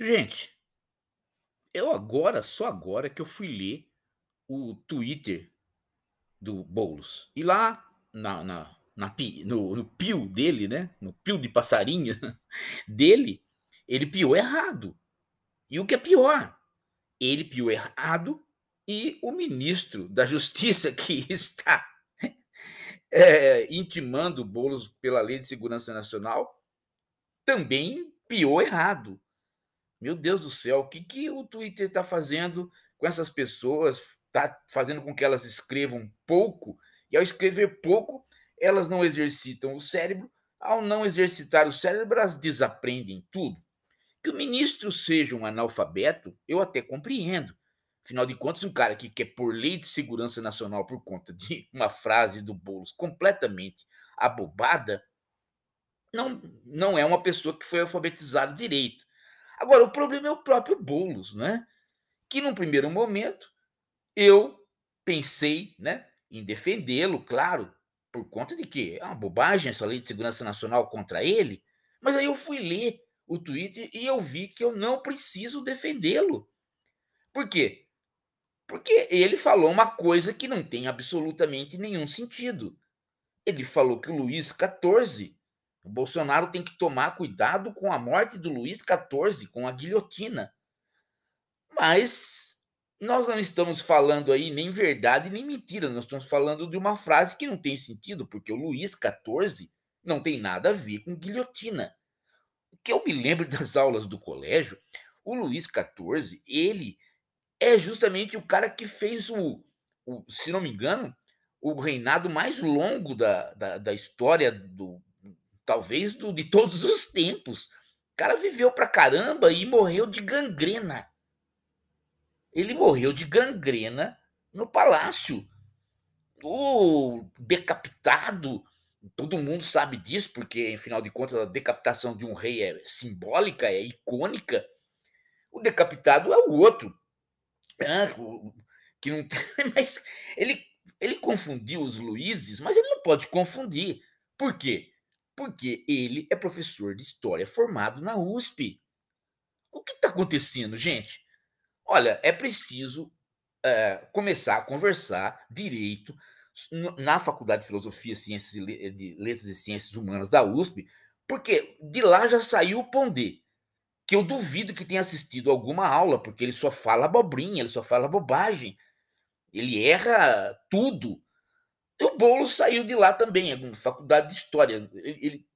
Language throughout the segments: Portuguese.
Gente, eu agora, só agora que eu fui ler o Twitter do Boulos. E lá na na na no no pio dele, né, no pio de passarinho dele, ele piou errado. E o que é pior, ele piou errado e o ministro da justiça que está, eh, intimando Boulos pela Lei de Segurança Nacional, também piou errado. Meu Deus do céu, o que que o Twitter está fazendo com essas pessoas? Está fazendo com que elas escrevam pouco, e ao escrever pouco, elas não exercitam o cérebro, ao não exercitar o cérebro, elas desaprendem tudo. Que o ministro seja um analfabeto, eu até compreendo. Afinal de contas, um cara que quer pôr lei de segurança nacional por conta de uma frase do Boulos completamente abobada, não, não é uma pessoa que foi alfabetizada direito. Agora, o problema é o próprio Boulos, né? Que num primeiro momento eu pensei, né, em defendê-lo, claro, por conta de que é uma bobagem essa lei de segurança nacional contra ele, mas aí eu fui ler o Twitter e eu vi que eu não preciso defendê-lo. Por quê? Porque ele falou uma coisa que não tem absolutamente nenhum sentido. Ele falou que o Luiz XIV o Bolsonaro tem que tomar cuidado com a morte do Luiz XIV, com a guilhotina. Mas nós não estamos falando aí nem verdade nem mentira, nós estamos falando de uma frase que não tem sentido, porque o Luiz XIV não tem nada a ver com guilhotina. O que eu me lembro das aulas do colégio, o Luiz XIV, ele é justamente o cara que fez o, o se não me engano, o reinado mais longo da, da, da história do, talvez do, de todos os tempos. O cara viveu pra caramba e morreu de gangrena. Ele morreu de gangrena no palácio. O decapitado, todo mundo sabe disso, porque, afinal de contas, a decapitação de um rei é simbólica, é icônica. O decapitado é o outro. É, que não tem, mas ele, ele confundiu os Luizes, mas ele não pode confundir. Por quê? Porque ele é professor de história formado na USP. O que está acontecendo, gente? Olha, é preciso é, começar a conversar direito na Faculdade de Filosofia, Ciências e de Letras e Ciências Humanas da USP, porque de lá já saiu o Pondé, que eu duvido que tenha assistido alguma aula, porque ele só fala abobrinha, ele só fala bobagem. Ele erra tudo. O Boulos saiu de lá também, é faculdade de História. Ele, ele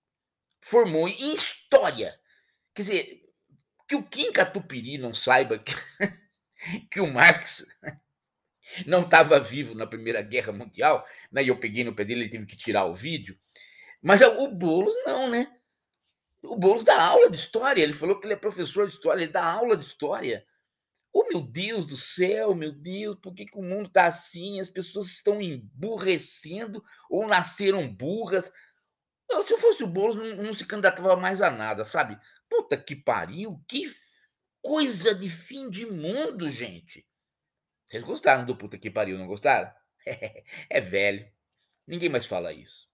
formou em História. Quer dizer, que o Kim Catupiry não saiba que, que o Marx não estava vivo na Primeira Guerra Mundial, né? E eu peguei no pé dele, ele teve que tirar o vídeo. Mas o Boulos não, né? O Boulos dá aula de história. Ele falou que ele é professor de história, ele dá aula de história. Oh, meu Deus do céu, meu Deus, por que, que o mundo está assim? As pessoas estão emburrecendo ou nasceram burras. Se eu fosse o Boulos, não, não se candidatava mais a nada, sabe? Puta que pariu, que coisa de fim de mundo, gente. Vocês gostaram do puta que pariu, não gostaram? é velho. Ninguém mais fala isso.